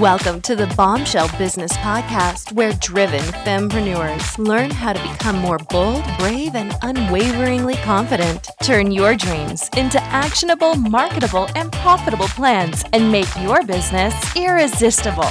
Welcome to the Bombshell Business Podcast, where driven fempreneurs learn how to become more bold, brave, and unwaveringly confident. Turn your dreams into actionable, marketable, and profitable plans and make your business irresistible.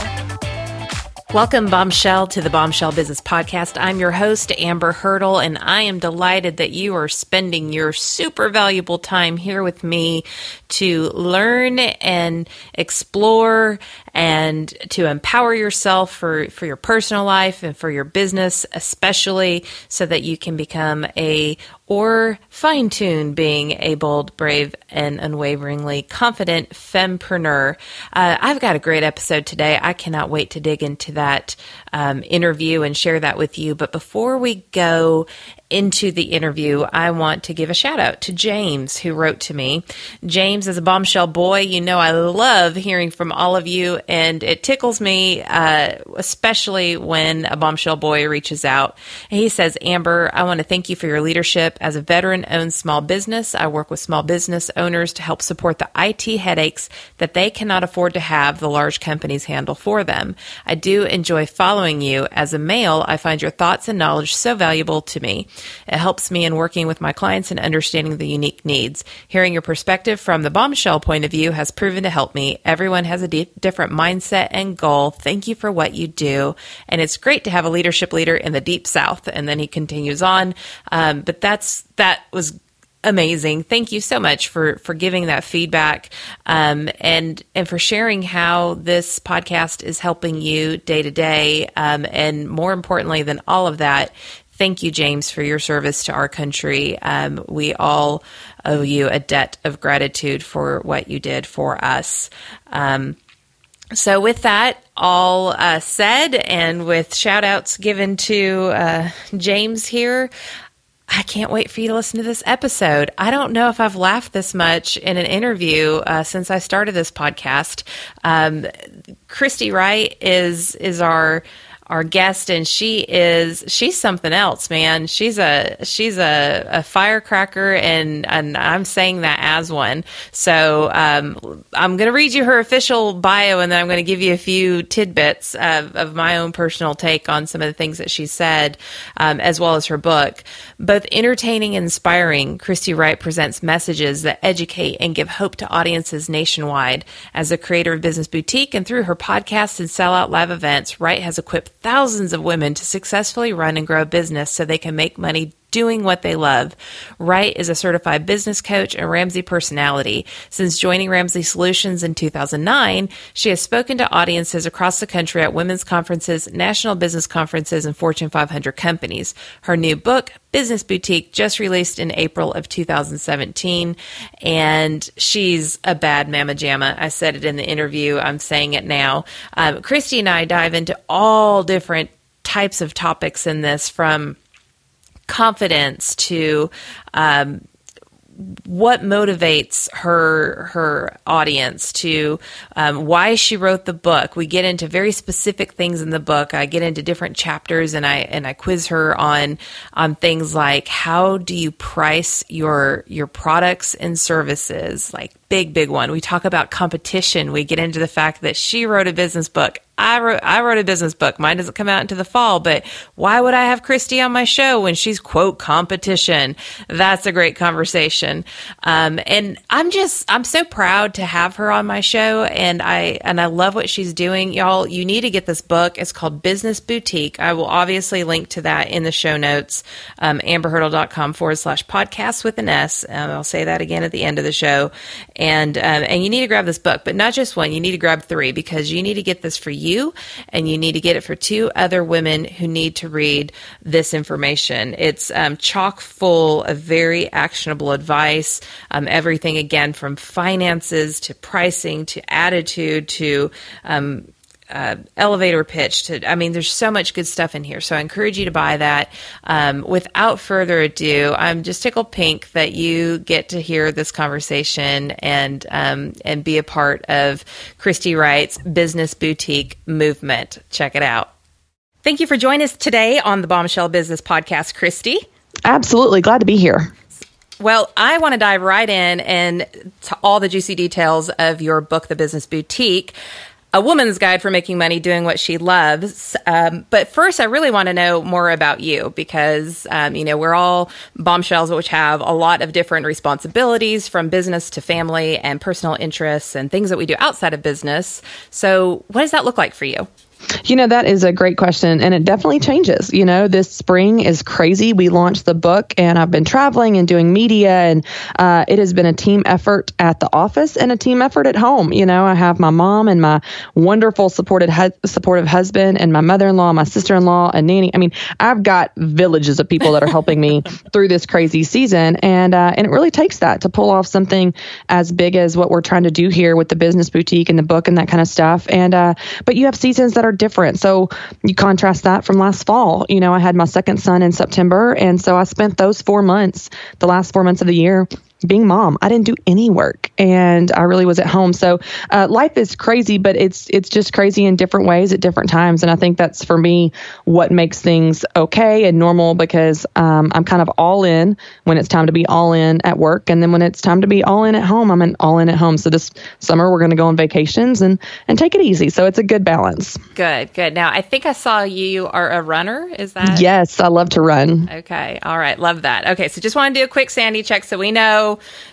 Welcome, Bombshell, to the Bombshell Business Podcast. I'm your host, Amber Hurdle, and I am delighted that you are spending your super valuable time here with me to learn and explore and to empower yourself for, for your personal life and for your business, especially so that you can become a or fine tune being a bold, brave, and unwaveringly confident fempreneur. Uh, I've got a great episode today. I cannot wait to dig into that um, interview and share that with you. But before we go into the interview, I want to give a shout out to James, who wrote to me. James is a bombshell boy. You know, I love hearing from all of you, and it tickles me, uh, especially when a bombshell boy reaches out. He says, Amber, I want to thank you for your leadership. As a veteran owned small business, I work with small business owners to help support the IT headaches that they cannot afford to have the large companies handle for them. I do enjoy following you. As a male, I find your thoughts and knowledge so valuable to me. It helps me in working with my clients and understanding the unique needs. Hearing your perspective from the bombshell point of view has proven to help me. Everyone has a d- different mindset and goal. Thank you for what you do. And it's great to have a leadership leader in the deep south. And then he continues on. Um, but that's, that was amazing. Thank you so much for for giving that feedback um, and and for sharing how this podcast is helping you day to day. Um, and more importantly than all of that, thank you, James, for your service to our country. Um, we all owe you a debt of gratitude for what you did for us. Um, so, with that all uh, said, and with shout outs given to uh, James here, I can't wait for you to listen to this episode. I don't know if I've laughed this much in an interview uh, since I started this podcast. Um, Christy Wright is is our our guest and she is she's something else man. She's a she's a, a firecracker and and i'm saying that as one. So um, i'm going to read you her official bio and then i'm going to give you a few tidbits of, of my own personal take on some of the things that she said um, as well as her book. Both entertaining and inspiring christy wright presents messages that educate and give hope to audiences nationwide. As a creator of business boutique and through her podcasts and sellout live events wright has equipped thousands of women to successfully run and grow a business so they can make money doing what they love. Wright is a certified business coach and Ramsey personality. Since joining Ramsey Solutions in 2009, she has spoken to audiences across the country at women's conferences, national business conferences, and Fortune 500 companies. Her new book, Business Boutique, just released in April of 2017, and she's a bad mama jamma. I said it in the interview. I'm saying it now. Um, Christy and I dive into all different types of topics in this from confidence to um, what motivates her her audience to um, why she wrote the book. We get into very specific things in the book. I get into different chapters and I and I quiz her on on things like how do you price your your products and services, like big big one. We talk about competition. We get into the fact that she wrote a business book. I wrote I wrote a business book. Mine doesn't come out into the fall, but why would I have Christy on my show when she's quote competition? That's a great conversation. Um, and I'm just I'm so proud to have her on my show, and I and I love what she's doing, y'all. You need to get this book. It's called Business Boutique. I will obviously link to that in the show notes. Um, amberhurdle.com forward slash podcast with an S. Um, I'll say that again at the end of the show, and um, and you need to grab this book, but not just one. You need to grab three because you need to get this for you and you need to get it for two other women who need to read this information. It's um, chock full of very actionable advice, um, everything again from finances to pricing to attitude to um, uh, elevator pitch to, I mean, there's so much good stuff in here. So I encourage you to buy that. Um, without further ado, I'm just tickled pink that you get to hear this conversation and, um, and be a part of Christy Wright's business boutique movement. Check it out. Thank you for joining us today on the Bombshell Business Podcast, Christy. Absolutely. Glad to be here. Well, I want to dive right in and to all the juicy details of your book, The Business Boutique a woman's guide for making money doing what she loves. Um, but first, I really want to know more about you because, um, you know, we're all bombshells, which have a lot of different responsibilities from business to family and personal interests and things that we do outside of business. So, what does that look like for you? You know, that is a great question, and it definitely changes. You know, this spring is crazy. We launched the book, and I've been traveling and doing media, and uh, it has been a team effort at the office and a team effort at home. You know, I have my mom and my wonderful supported hu- supportive husband, and my mother in law, my sister in law, and nanny. I mean, I've got villages of people that are helping me through this crazy season, and uh, and it really takes that to pull off something as big as what we're trying to do here with the business boutique and the book and that kind of stuff. And uh, but you have seasons that are are different. So you contrast that from last fall. You know, I had my second son in September. And so I spent those four months, the last four months of the year, being mom. I didn't do any work and I really was at home. So uh, life is crazy, but it's it's just crazy in different ways at different times. And I think that's for me what makes things okay and normal because um, I'm kind of all in when it's time to be all in at work, and then when it's time to be all in at home, I'm an all in at home. So this summer we're going to go on vacations and and take it easy. So it's a good balance. Good, good. Now I think I saw you are a runner. Is that yes? I love to run. Okay, all right, love that. Okay, so just want to do a quick sanity check so we know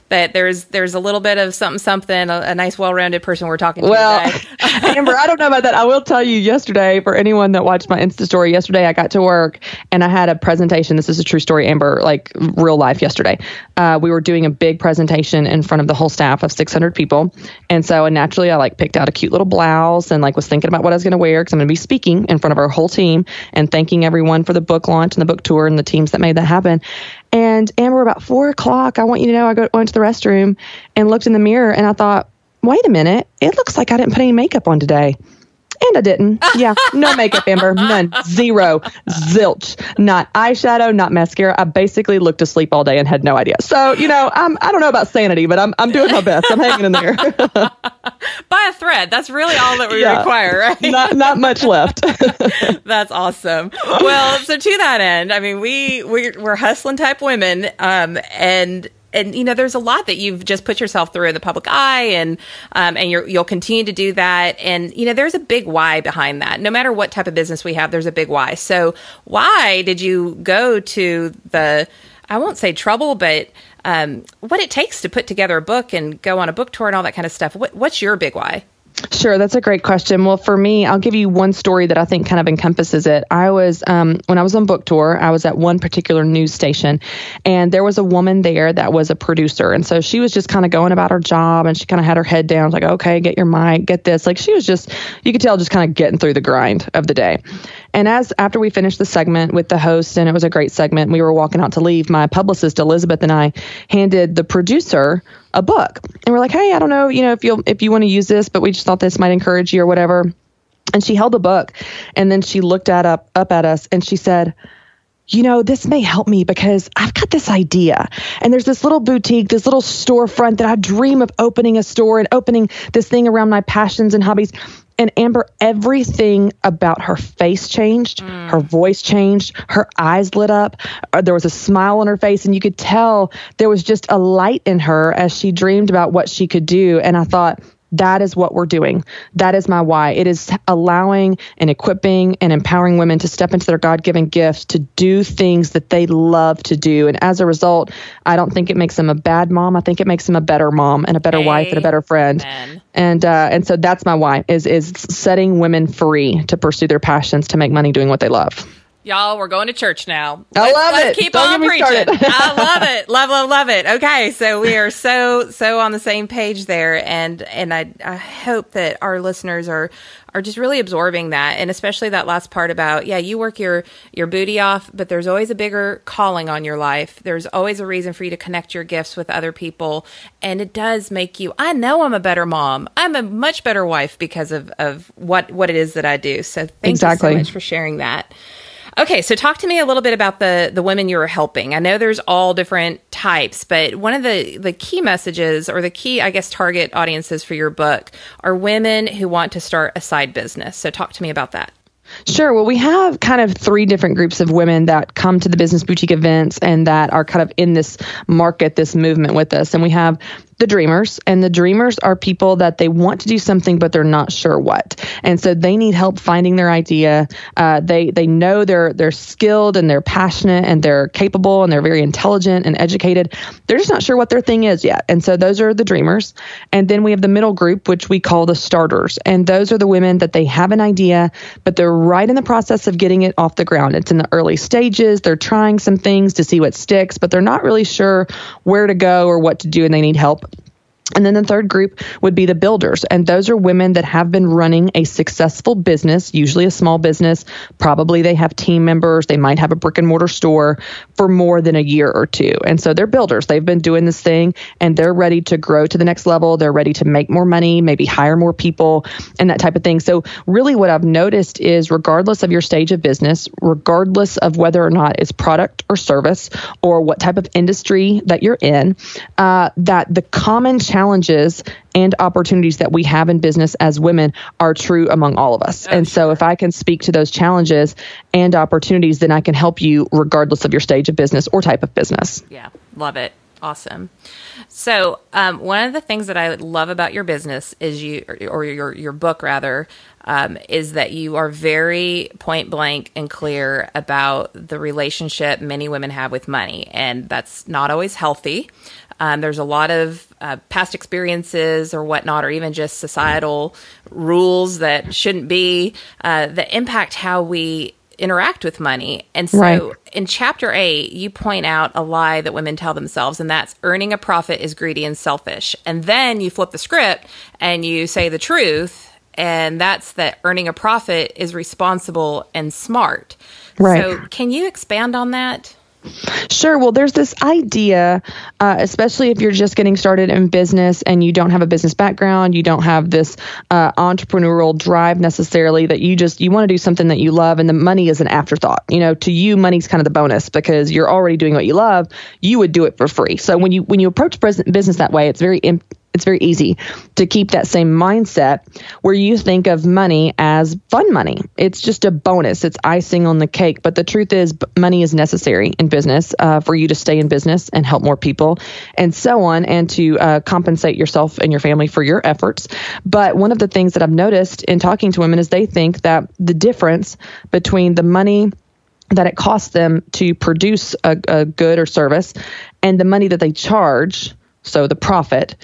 that there's there's a little bit of something something a, a nice well-rounded person we're talking to well amber i don't know about that. I will tell you yesterday for anyone that watched my insta story yesterday i got to work and i had a presentation. This is a true story amber like real life yesterday. Uh, we were doing a big presentation in front of the whole staff of 600 people. And so naturally i like picked out a cute little blouse and like was thinking about what i was going to wear because i'm going to be speaking in front of our whole team and thanking everyone for the book launch and the book tour and the teams that made that happen and Amber, about four o'clock, I want you to know I go, went to the restroom and looked in the mirror and I thought, wait a minute, it looks like I didn't put any makeup on today. And I didn't. Yeah, no makeup, Amber. None. Zero. Zilch. Not eyeshadow, not mascara. I basically looked asleep all day and had no idea. So, you know, I'm, I don't know about sanity, but I'm, I'm doing my best. I'm hanging in there. By a thread. That's really all that we yeah, require, right? Not, not much left. That's awesome. Well, so to that end, I mean, we, we're, we're hustling type women. Um, and and you know there's a lot that you've just put yourself through in the public eye and um, and you will continue to do that. And you know there's a big why behind that. No matter what type of business we have there's a big why. So why did you go to the i won't say trouble but um, what it takes to put together a book and go on a book tour and all that kind of stuff? What, what's your big why Sure, that's a great question. Well, for me, I'll give you one story that I think kind of encompasses it. I was, um, when I was on book tour, I was at one particular news station, and there was a woman there that was a producer. And so she was just kind of going about her job, and she kind of had her head down, like, okay, get your mic, get this. Like, she was just, you could tell, just kind of getting through the grind of the day. And as after we finished the segment with the host, and it was a great segment, we were walking out to leave, my publicist, Elizabeth, and I handed the producer a book. And we're like, hey, I don't know, you know, if you if you want to use this, but we just thought this might encourage you or whatever. And she held the book and then she looked at up up at us and she said, you know, this may help me because I've got this idea. And there's this little boutique, this little storefront that I dream of opening a store and opening this thing around my passions and hobbies. And Amber, everything about her face changed. Mm. Her voice changed. Her eyes lit up. Uh, there was a smile on her face, and you could tell there was just a light in her as she dreamed about what she could do. And I thought, that is what we're doing. That is my why. It is allowing and equipping and empowering women to step into their God given gifts to do things that they love to do. And as a result, I don't think it makes them a bad mom. I think it makes them a better mom and a better Amen. wife and a better friend. And uh, and so that's my why is is setting women free to pursue their passions to make money doing what they love. Y'all, we're going to church now. I Let's- love let's it. Keep Don't on preaching. I love it. Love, love, love it. Okay, so we are so so on the same page there, and and I I hope that our listeners are are just really absorbing that, and especially that last part about yeah, you work your your booty off, but there's always a bigger calling on your life. There's always a reason for you to connect your gifts with other people, and it does make you. I know I'm a better mom. I'm a much better wife because of of what what it is that I do. So thank Exactly. you so much for sharing that. Okay, so talk to me a little bit about the the women you were helping. I know there's all different types, but one of the the key messages or the key I guess target audiences for your book are women who want to start a side business. So talk to me about that. Sure. Well, we have kind of three different groups of women that come to the business boutique events and that are kind of in this market, this movement with us. And we have the dreamers, and the dreamers are people that they want to do something, but they're not sure what. And so they need help finding their idea. Uh, they they know they're they're skilled and they're passionate and they're capable and they're very intelligent and educated. They're just not sure what their thing is yet. And so those are the dreamers. And then we have the middle group, which we call the starters. And those are the women that they have an idea, but they're right in the process of getting it off the ground. It's in the early stages. They're trying some things to see what sticks, but they're not really sure where to go or what to do, and they need help. And then the third group would be the builders. And those are women that have been running a successful business, usually a small business. Probably they have team members. They might have a brick and mortar store for more than a year or two. And so they're builders. They've been doing this thing and they're ready to grow to the next level. They're ready to make more money, maybe hire more people and that type of thing. So, really, what I've noticed is regardless of your stage of business, regardless of whether or not it's product or service or what type of industry that you're in, uh, that the common challenges and opportunities that we have in business as women are true among all of us. and so if I can speak to those challenges and opportunities, then I can help you regardless of your stage of business or type of business. Yeah, love it. Awesome. So, um, one of the things that I love about your business is you, or your your book rather, um, is that you are very point blank and clear about the relationship many women have with money, and that's not always healthy. Um, there's a lot of uh, past experiences or whatnot, or even just societal rules that shouldn't be uh, that impact how we interact with money. And so Right. in chapter eight, you point out a lie that women tell themselves, and that's earning a profit is greedy and selfish. And then you flip the script and you say the truth, and that's that earning a profit is responsible and smart. Right. So, can you expand on that? Sure. Well, there's this idea, uh, especially if you're just getting started in business and you don't have a business background, you don't have this uh, entrepreneurial drive necessarily. That you just you want to do something that you love, and the money is an afterthought. You know, to you, money's kind of the bonus because you're already doing what you love. You would do it for free. So when you when you approach business that way, it's very imp- it's very easy to keep that same mindset where you think of money as fun money. It's just a bonus, it's icing on the cake. But the truth is, money is necessary in business uh, for you to stay in business and help more people and so on, and to uh, compensate yourself and your family for your efforts. But one of the things that I've noticed in talking to women is they think that the difference between the money that it costs them to produce a, a good or service and the money that they charge so the profit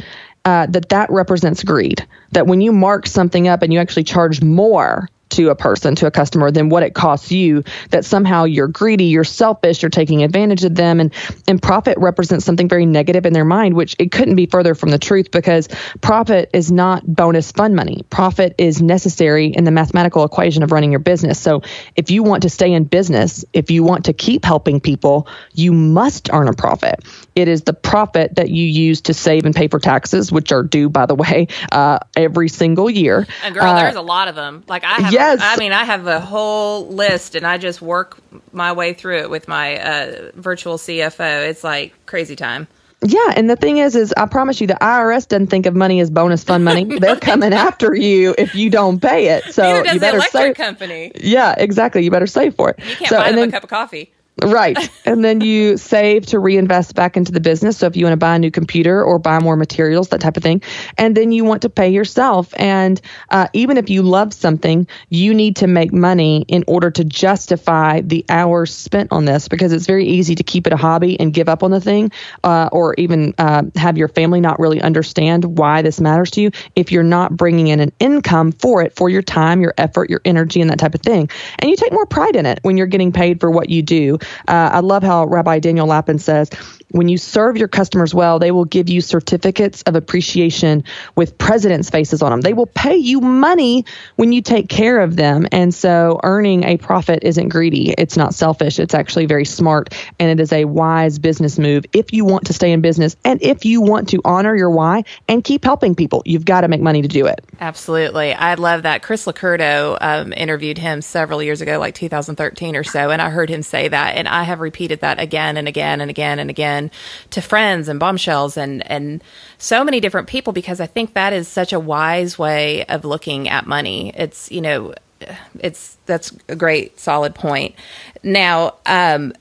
uh, that that represents greed. That when you mark something up and you actually charge more to a person to a customer than what it costs you that somehow you're greedy you're selfish you're taking advantage of them. And and profit represents something very negative in their mind which it couldn't be further from the truth because profit is not bonus fund money. Profit is necessary in the mathematical equation of running your business. So if you want to stay in business if you want to keep helping people you must earn a profit. It is the profit that you use to save and pay for taxes which are due by the way uh, every single year. And girl, Uh, there's a lot of them. Like I have, Yes. I mean, I have a whole list, and I just work my way through it with my uh, virtual CFO. It's like crazy time. Yeah, and the thing is, is I promise you, the IRS doesn't think of money as bonus fund money. They're coming after you if you don't pay it. So you the better electric save. company. Yeah, exactly. You better save for it. You can't so, buy and them then, a cup of coffee. Right. and then you save to reinvest back into the business. So if you want to buy a new computer or buy more materials, that type of thing. And then you want to pay yourself. And uh, even if you love something, you need to make money in order to justify the hours spent on this because it's very easy to keep it a hobby and give up on the thing uh, or even uh, have your family not really understand why this matters to you if you're not bringing in an income for it, for your time, your effort, your energy, and that type of thing. And you take more pride in it when you're getting paid for what you do. Uh, I love how Rabbi Daniel Lapin says, when you serve your customers well, they will give you certificates of appreciation with presidents' faces on them. They will pay you money when you take care of them. And so earning a profit isn't greedy. It's not selfish. It's actually very smart. And it is a wise business move if you want to stay in business and if you want to honor your why and keep helping people. You've got to make money to do it. Absolutely. I love that. Chris LoCurto um, interviewed him several years ago, like 2013 or so. And I heard him say that. And I have repeated that again and again and again and again to friends and bombshells and and so many different people because I think that is such a wise way of looking at money. It's you know, it's that's a great solid point. Now, um,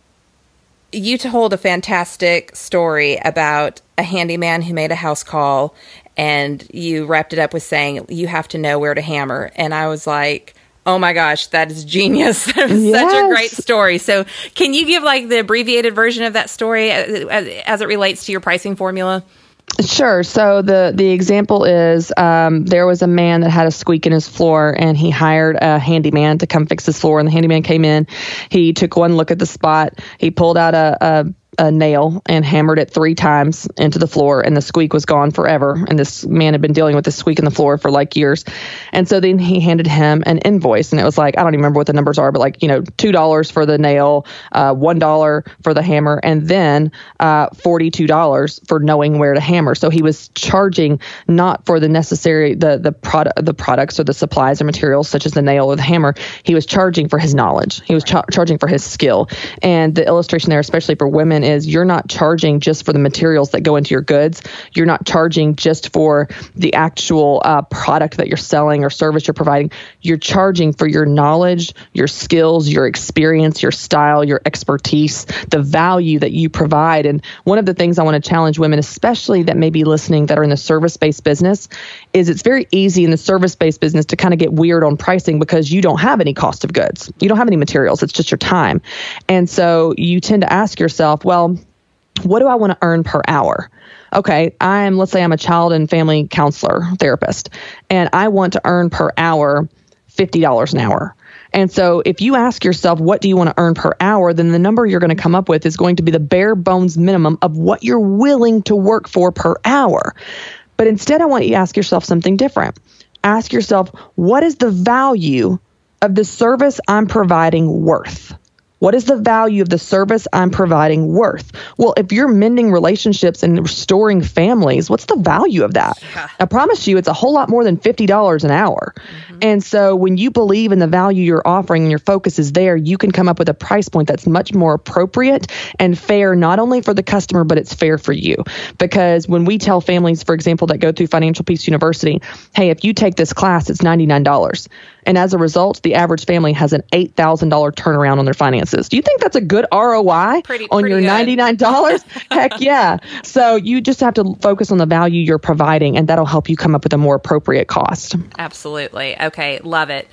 you told a fantastic story about a handyman who made a house call and you wrapped it up with saying you have to know where to hammer and i was like Oh my gosh, that is genius. That is yes. such a great story. So, can you give like the abbreviated version of that story as, as it relates to your pricing formula? Sure. So the the example is um, there was a man that had a squeak in his floor, and he hired a handyman to come fix his floor. And the handyman came in. He took one look at the spot. He pulled out a, a a nail and hammered it three times into the floor, and the squeak was gone forever. And this man had been dealing with the squeak in the floor for like years. And so then he handed him an invoice, and it was like, I don't even remember what the numbers are, but like, you know, $2 for the nail, uh, $1 for the hammer, and then uh, $42 for knowing where to hammer. So he was charging not for the necessary, the, the, product, the products or the supplies or materials, such as the nail or the hammer. He was charging for his knowledge, he was cha- charging for his skill. And the illustration there, especially for women, is you're not charging just for the materials that go into your goods. You're not charging just for the actual uh, product that you're selling or service you're providing. You're charging for your knowledge, your skills, your experience, your style, your expertise, the value that you provide. And one of the things I want to challenge women, especially that may be listening that are in the service based business, is it's very easy in the service based business to kind of get weird on pricing because you don't have any cost of goods. You don't have any materials. It's just your time. And so you tend to ask yourself, well, what do I want to earn per hour? Okay, I'm, let's say I'm a child and family counselor therapist, and I want to earn per hour $50 an hour. And so if you ask yourself, what do you want to earn per hour, then the number you're going to come up with is going to be the bare bones minimum of what you're willing to work for per hour. But instead, I want you to ask yourself something different. Ask yourself, what is the value of the service I'm providing worth? What is the value of the service I'm providing worth? Well, if you're mending relationships and restoring families, what's the value of that? Yeah. I promise you, it's a whole lot more than $50 an hour. Mm-hmm. And so when you believe in the value you're offering and your focus is there, you can come up with a price point that's much more appropriate and fair, not only for the customer, but it's fair for you. Because when we tell families, for example, that go through Financial Peace University, hey, if you take this class, it's $99. And as a result, the average family has an $8,000 turnaround on their finances. Do you think that's a good ROI pretty, on pretty your $99? Heck yeah. So you just have to focus on the value you're providing, and that'll help you come up with a more appropriate cost. Absolutely. Okay. Love it.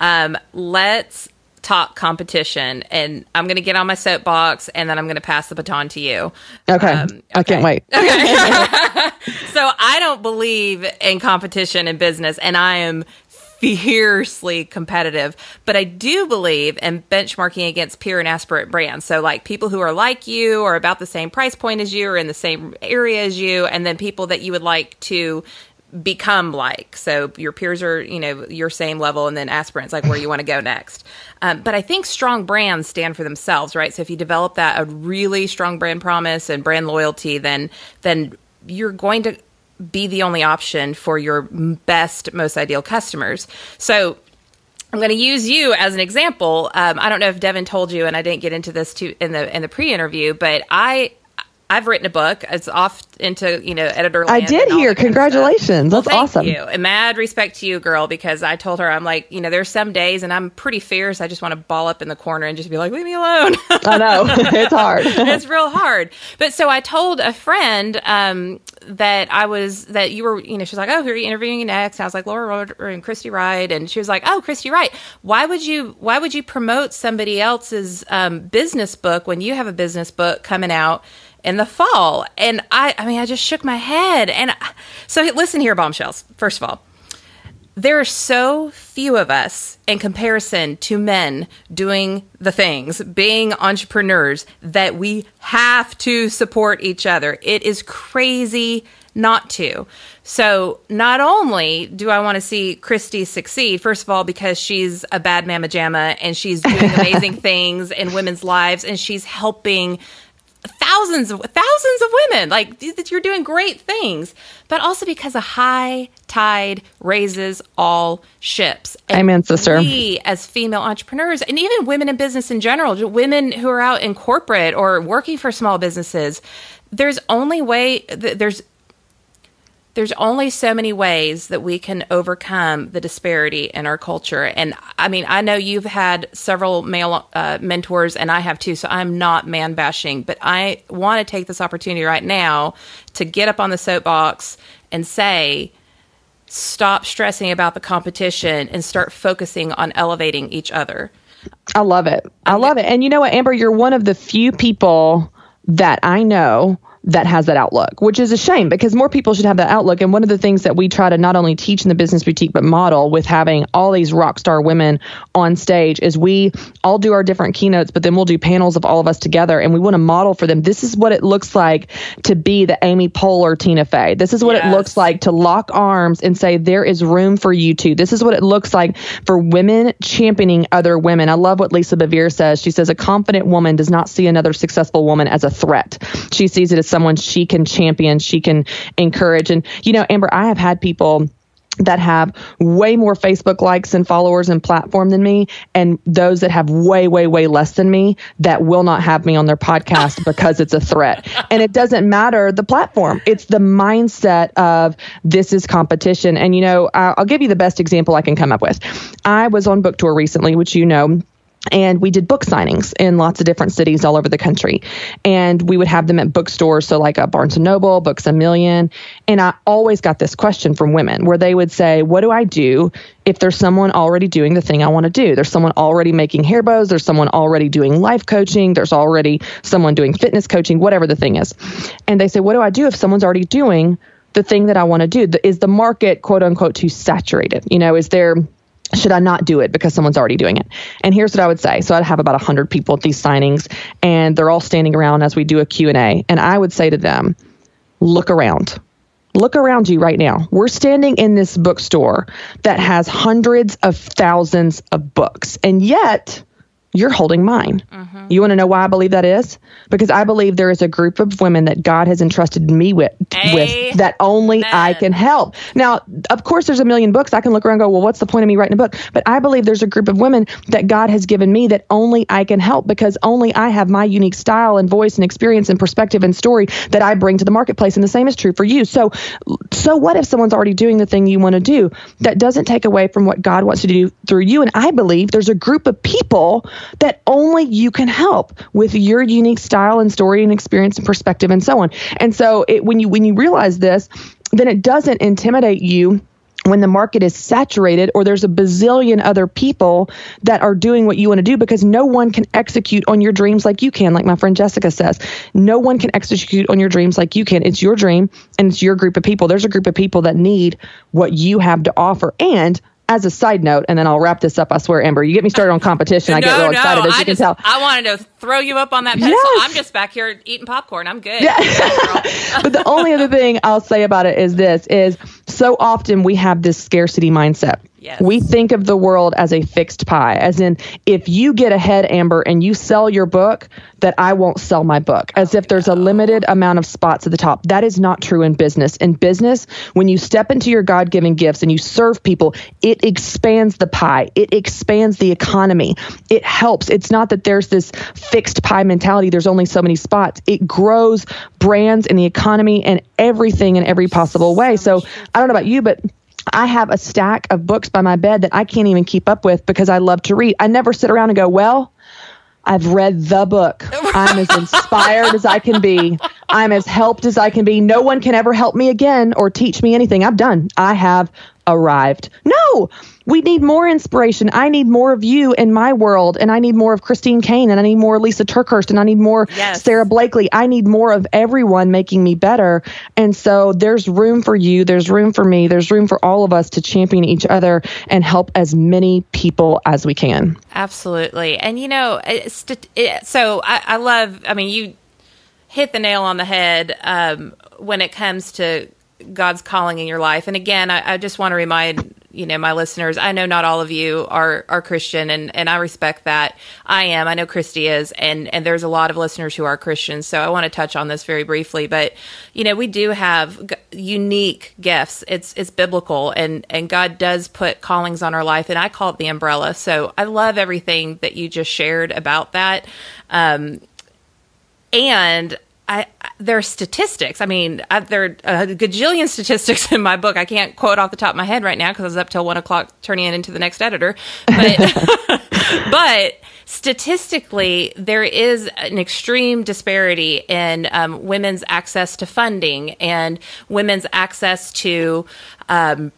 Um, let's talk competition and I'm going to get on my soapbox and then I'm going to pass the baton to you. Okay. Um, okay. I can't wait. Okay. so I don't believe in competition in business and I am fiercely competitive. But I do believe in benchmarking against peer and aspirant brands. So, like people who are like you or about the same price point as you or in the same area as you, and then people that you would like to become like. So your peers are, you know, your same level, and then aspirants like where you want to go next. Um, but I think strong brands stand for themselves, right? So if you develop that a really strong brand promise and brand loyalty, then then you're going to be the only option for your best, most ideal customers. So I'm going to use you as an example. Um, I don't know if Devin told you, and I didn't get into this too in the in the pre-interview, but I I've written a book. It's off into you know editor. I did hear. Congratulations. That's well, awesome. You. And mad respect to you, girl, because I told her I'm like you know there's some days and I'm pretty fierce. I just want to ball up in the corner and just be like, leave me alone. I know it's hard. it's real hard. But so I told a friend um, that I was that you were you know she's like oh who are you interviewing next? And I was like Laura Roeder and Christy Wright, and she was like oh Christy Wright. Why would you why would you promote somebody else's um, business book when you have a business book coming out? In the fall. And I, I mean, I just shook my head. And so listen here, bombshells. First of all, there are so few of us in comparison to men doing the things, being entrepreneurs, that we have to support each other. It is crazy not to. So, not only do I want to see Christy succeed, first of all, because she's a bad mama jamma and she's doing amazing things in women's lives and she's helping thousands of thousands of women. Like that you're doing great things. But also because a high tide raises all ships. And amen sister. we as female entrepreneurs and even women in business in general women who are out in corporate or working for small businesses there's only way there's there's only so many ways that we can overcome the disparity in our culture. And I mean, I know you've had several male uh, mentors, and I have too, so I'm not man bashing, but I want to take this opportunity right now to get up on the soapbox and say, stop stressing about the competition and start focusing on elevating each other. I love it. I love it. And you know what, Amber, you're one of the few people that I know that has that outlook, which is a shame because more people should have that outlook. And one of the things that we try to not only teach in the business boutique, but model with having all these rock star women on stage is we all do our different keynotes, but then we'll do panels of all of us together and we want to model for them. This is what it looks like to be the Amy Poehler Tina Fey. This is what yes. it looks like to lock arms and say, there is room for you too. This is what it looks like for women championing other women. I love what Lisa Bevere says. She says, a confident woman does not see another successful woman as a threat. She sees it as someone she can champion, she can encourage. And, you know, Amber, I have had people that have way more Facebook likes and followers and platform than me, and those that have way, way, way less than me that will not have me on their podcast because it's a threat. And it doesn't matter the platform, it's the mindset of this is competition. And, you know, I'll give you the best example I can come up with. I was on book tour recently, which you know and we did book signings in lots of different cities all over the country. And we would have them at bookstores so like a barnes and noble books a million. And i always got this question from women where they would say what do i do if there's someone already doing the thing i want to do? There's someone already making hair bows. There's someone already doing life coaching. There's already someone doing fitness coaching whatever the thing is. And they say what do i do if someone's already doing the thing that i want to do is the market quote unquote too saturated? You know is there should I not do it because someone's already doing it? And here's what I would say. So I'd have about 100 people at these signings and they're all standing around as we do a Q&A and I would say to them, look around. Look around you right now. We're standing in this bookstore that has hundreds of thousands of books. And yet, you're holding mine. Mm-hmm. You want to know why I believe that is? Because I believe there is a group of women that God has entrusted me with, with that only I can help. Now, of course, there's a million books. I can look around and go, well, what's the point of me writing a book? But I believe there's a group of women that God has given me that only I can help because only I have my unique style and voice and experience and perspective and story that I bring to the marketplace. And the same is true for you. So, so what if someone's already doing the thing you want to do? That doesn't take away from what God wants to do through you. And I believe there's a group of people that only you can help with your unique style and story and experience and perspective and so on. And so it, when you when you realize this, then it doesn't intimidate you when the market is saturated or there's a bazillion other people that are doing what you want to do because no one can execute on your dreams like you can like my friend Jessica says. No one can execute on your dreams like you can. It's your dream and it's your group of people. There's a group of people that need what you have to offer. And as a side note, and then I'll wrap this up. I swear, Amber, you get me started on competition. I get real excited, as I you just, can tell. I wanted to throw you up on that pedestal. Yes. I'm just back here eating popcorn. I'm good. Yeah. but the only other thing I'll say about it is this: is so often we have this scarcity mindset. Yes. We think of the world as a fixed pie, as in, if you get ahead, Amber, and you sell your book, that I won't sell my book, as oh, if there's a limited amount of spots at the top. That is not true in business. In business, when you step into your God given gifts and you serve people, it expands the pie, it expands the economy, it helps. It's not that there's this fixed pie mentality, there's only so many spots. It grows brands and the economy and everything in every possible way. So I don't know about you, but I have a stack of books by my bed that I can't even keep up with because I love to read. I never sit around and go, well, I've read the book. I'm as inspired as I can be. I'm as helped as I can be. No one can ever help me again or teach me anything. I'm done. I have arrived. No, we need more inspiration. I need more of you in my world, and I need more of Christine Kane, and I need more Lysa TerKeurst, and I need more Yes. Sara Blakely. I need more of everyone making me better. And so there's room for you. There's room for me. There's room for all of us to champion each other and help as many people as we can. Absolutely. And, you know, it, so I, I love, I mean, you hit the nail on the head um, when it comes to God's calling in your life. And again, I, I just want to remind you know my listeners. I know not all of you are are Christian, and and I respect that. I am. I know Christy is, and and there's a lot of listeners who are Christians. So I want to touch on this very briefly. But you know, we do have g- unique gifts. It's it's biblical, and and God does put callings on our life, and I call it the umbrella. So I love everything that you just shared about that. Um, and I, there are statistics. I mean, I, there are a gajillion statistics in my book. I can't quote off the top of my head right now because I was up till one o'clock turning it into the next editor. But, but statistically, there is an extreme disparity in um, women's access to funding and women's access to. Um,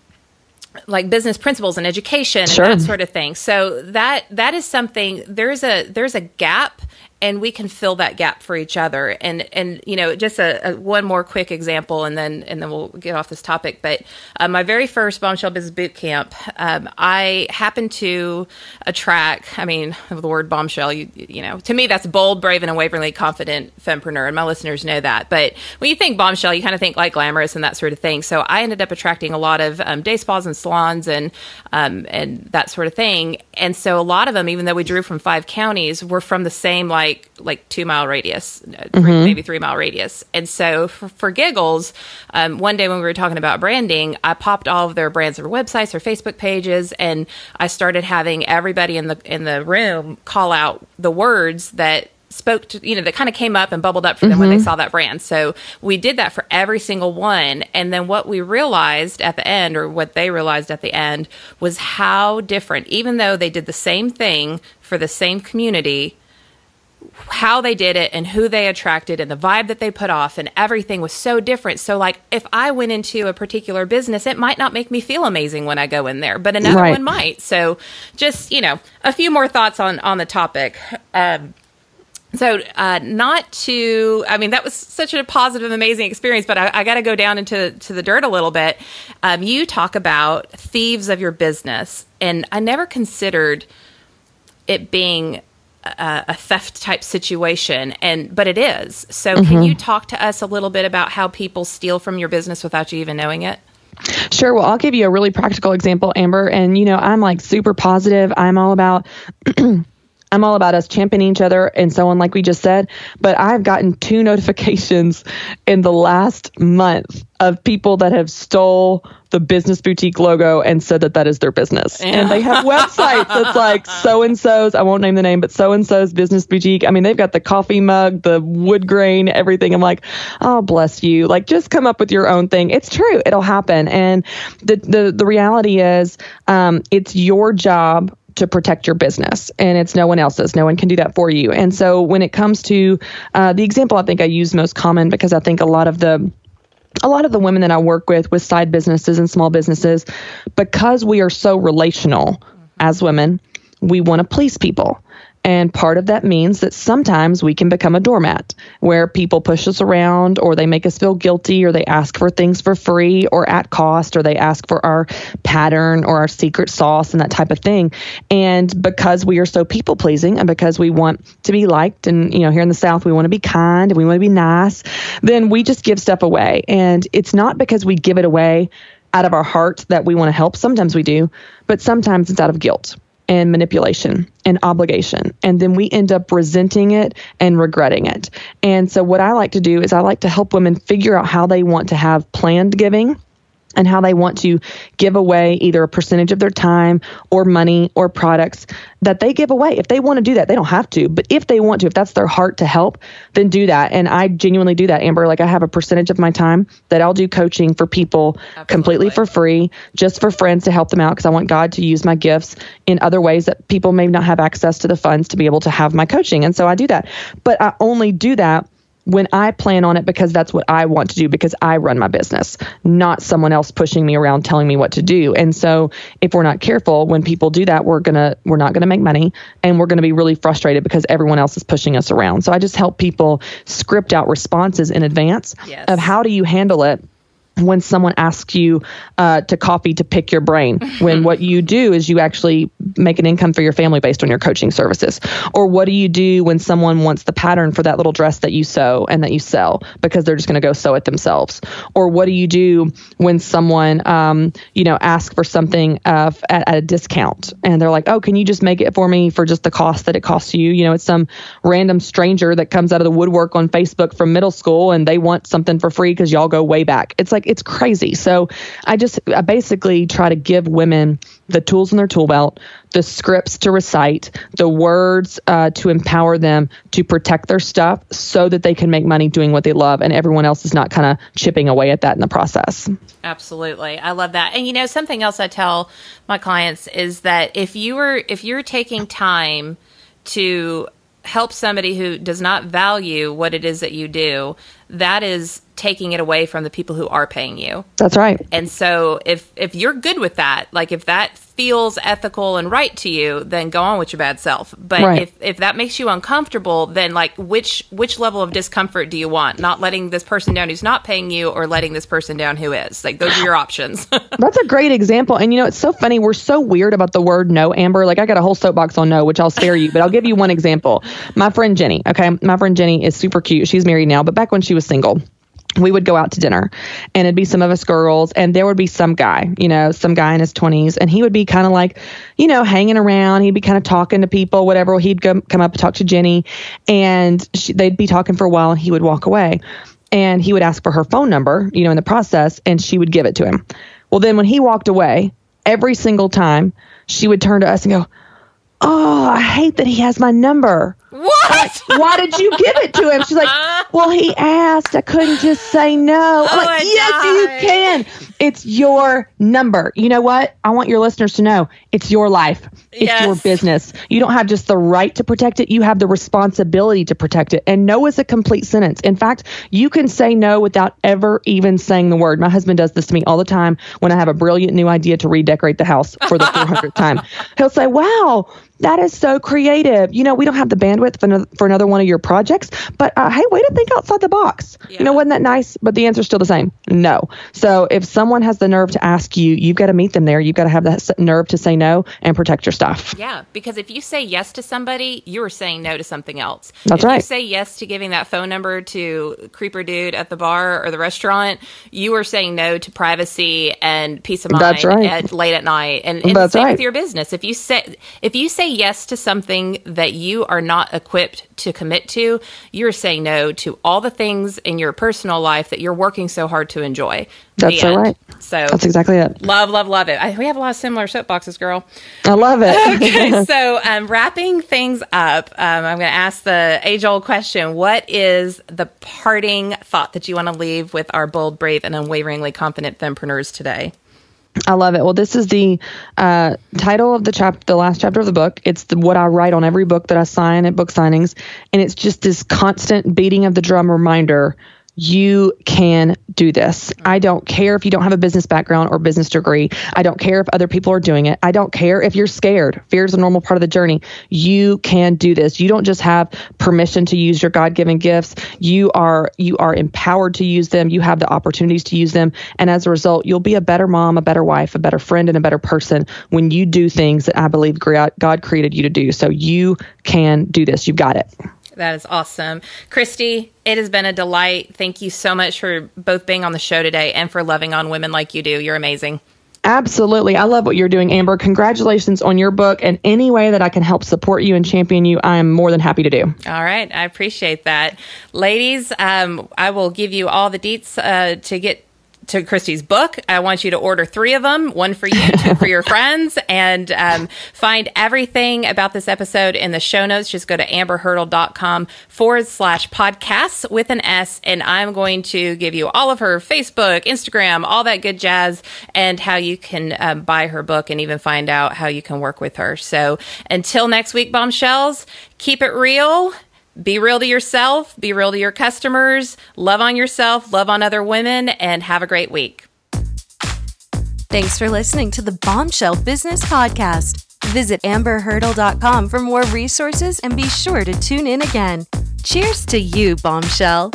like business principles and education Sure. and that sort of thing. So that that is something there's a there's a gap and we can fill that gap for each other. And and you know just a, a one more quick example and then and then we'll get off this topic. But uh, my very first bombshell business boot camp, um, I happened to attract. I mean the word bombshell, you you know to me that's bold, brave, and unwaveringly confident fempreneur, and my listeners know that. But when you think bombshell, you kind of think like glamorous and that sort of thing. So I ended up attracting a lot of um, day spas and salons and um, and that sort of thing. And so a lot of them, even though we drew from five counties, were from the same like like two mile radius, uh, three, maybe three mile radius. And so for, for giggles, um, one day when we were talking about branding, I popped all of their brands, their websites, their Facebook pages, and I started having everybody in the in the room call out the words that spoke to you know that kind of came up and bubbled up for them when they saw that brand. So we did that for every single one. And then what we realized at the end or what they realized at the end was how different even though they did the same thing for the same community how they did it and who they attracted and the vibe that they put off and everything was so different. So like if I went into a particular business, it might not make me feel amazing when I go in there, but another Right. one might. So just, you know, a few more thoughts on on the topic. Um so, uh, not to, I mean, that was such a positive, amazing experience, but I, I got to go down into to the dirt a little bit. Um, you talk about thieves of your business, and I never considered it being a, a theft type situation, and but it is. So, can mm-hmm. you talk to us a little bit about how people steal from your business without you even knowing it? Sure. Well, I'll give you a really practical example, Amber. And, you know, I'm like super positive. I'm all about. I'm all about us championing each other and so on, like we just said. But I've gotten two notifications in the last month of people that have stole the business boutique logo and said that that is their business. And they have websites that's like so and so's. I won't name the name, but so and so's business boutique. I mean, they've got the coffee mug, the wood grain, everything. I'm like, oh, bless you. Like, just come up with your own thing. It's true. It'll happen. And the the the reality is, um, it's your job to protect your business. And it's no one else's. No one can do that for you. And so when it comes to uh, the example i think i use most common because i think a lot of the a lot of the women that I work with with side businesses and small businesses, because we are so relational as women, we want to please people. And part of that means that sometimes we can become a doormat where people push us around or they make us feel guilty or they ask for things for free or at cost or they ask for our pattern or our secret sauce and that type of thing. And because we are so people pleasing and because we want to be liked and, you know, here in the South, we want to be kind and we want to be nice, then we just give stuff away. And it's not because we give it away out of our heart that we want to help. Sometimes we do, but sometimes it's out of guilt and manipulation and obligation. And then we end up resenting it and regretting it. And so, what I like to do is I like to help women figure out how they want to have planned giving and how they want to give away either a percentage of their time or money or products that they give away. If they want to do that, they don't have to, but if they want to, if that's their heart to help, then do that. And I genuinely do that, Amber. Like I have a percentage of my time that I'll do coaching for people Absolutely. completely for free, just for friends to help them out because I want God to use my gifts in other ways that people may not have access to the funds to be able to have my coaching. And so I do that. But I only do that when I plan on it because that's what I want to do because I run my business, not someone else pushing me around telling me what to do. And so if we're not careful, when people do that, we're going to we're not going to make money and we're going to be really frustrated because everyone else is pushing us around. So I just help people script out responses in advance yes. of how do you handle it when someone asks you uh, to coffee to pick your brain when what you do is you actually make an income for your family based on your coaching services. Or what do you do when someone wants the pattern for that little dress that you sew and that you sell because they're just going to go sew it themselves? Or what do you do when someone um, you know asks for something uh, at, at a discount and they're like oh can you just make it for me for just the cost that it costs you? You know it's some random stranger that comes out of the woodwork on facebook from middle school and they want something for free because y'all go way back. It's like like it's crazy. So I just I basically try to give women the tools in their tool belt, the scripts to recite, the words uh, to empower them to protect their stuff so that they can make money doing what they love and everyone else is not kind of chipping away at that in the process. Absolutely. I love that. And you know, something else I tell my clients is that if you were if you're taking time to help somebody who does not value what it is that you do, that is taking it away from the people who are paying you. That's right. And so if if you're good with that, like if that feels ethical and right to you, then go on with your bad self. But right. if if that makes you uncomfortable, then like which which level of discomfort do you want? Not letting this person down who's not paying you or letting this person down who is. Like those are your options. That's a great example. And you know, it's so funny. We're so weird about the word no, Amber. Like I got a whole soapbox on no, which I'll spare you, but I'll give you one example. My friend Jenny, okay? My friend Jenny is super cute. She's married now, but back when she was single, we would go out to dinner and it'd be some of us girls and there would be some guy you know some guy in his 20s and he would be kind of like you know hanging around he'd be kind of talking to people whatever he'd come, come up and talk to jenny and she, they'd be talking for a while and he would walk away and he would ask for her phone number you know in the process and she would give it to him. Well then when he walked away every single time she would turn to us and go oh i hate that he has my number Why did you give it to him? She's like, well, he asked. I couldn't just say no. I'm oh like, yes, you can. It's your number. You know what? I want your listeners to know it's your life. It's yes. your business. You don't have just the right to protect it. You have the responsibility to protect it. And no is a complete sentence. In fact, you can say no without ever even saying the word. My husband does this to me all the time when I have a brilliant new idea to redecorate the house for the 400th time. He'll say, wow, that is so creative. You know, we don't have the bandwidth for another, for another one of your projects, but uh, hey, way to think outside the box. Yeah. You know, wasn't that nice? But the answer's still the same no. So if someone has the nerve to ask you, you've got to meet them there. You've got to have that nerve to say no and protect your stuff. Yeah, because if you say yes to somebody, you're saying no to something else. That's if right. you say yes to giving that phone number to creeper dude at the bar or the restaurant, you are saying no to privacy and peace of mind That's right. at, late at night. And, and That's same right. with your business. If you say if you say yes to something that you are not equipped to commit to, you're saying no to all the things in your personal life that you're working so hard to enjoy. That's so right. So that's exactly it. Love, love, love it. I, we have a lot of similar soapboxes, girl. I love it. okay, so um, wrapping things up, um, I'm going to ask the age old question: What is the parting thought that you want to leave with our bold, brave, and unwaveringly confident fempreneurs today? I love it. Well, this is the uh, title of the chapter, the last chapter of the book. It's the, what I write on every book that I sign at book signings, and it's just this constant beating of the drum reminder you can do this. I don't care if you don't have a business background or business degree. I don't care if other people are doing it. I don't care if you're scared. Fear is a normal part of the journey. You can do this. You don't just have permission to use your God-given gifts. You are you are empowered to use them. You have the opportunities to use them, and as a result, you'll be a better mom, a better wife, a better friend, and a better person when you do things that I believe God created you to do. So you can do this. You've got it. That is awesome. Christy, it has been a delight. Thank you so much for both being on the show today and for loving on women like you do. You're amazing. Absolutely. I love what you're doing, Amber. Congratulations on your book. And any way that I can help support you and champion you, I am more than happy to do. All right. I appreciate that. Ladies, um, I will give you all the deets uh, to get to Christy's book. I want you to order three of them, one for you, two for your friends, and um, find everything about this episode in the show notes. Just go to amberhurdle.com forward slash podcasts with an S, and I'm going to give you all of her Facebook, Instagram, all that good jazz, and how you can um, buy her book and even find out how you can work with her. So until next week, bombshells, keep it real be real to yourself, be real to your customers, love on yourself, love on other women, and have a great week. Thanks for listening to the Bombshell Business Podcast. Visit amberhurdle.com for more resources and be sure to tune in again. Cheers to you, Bombshell.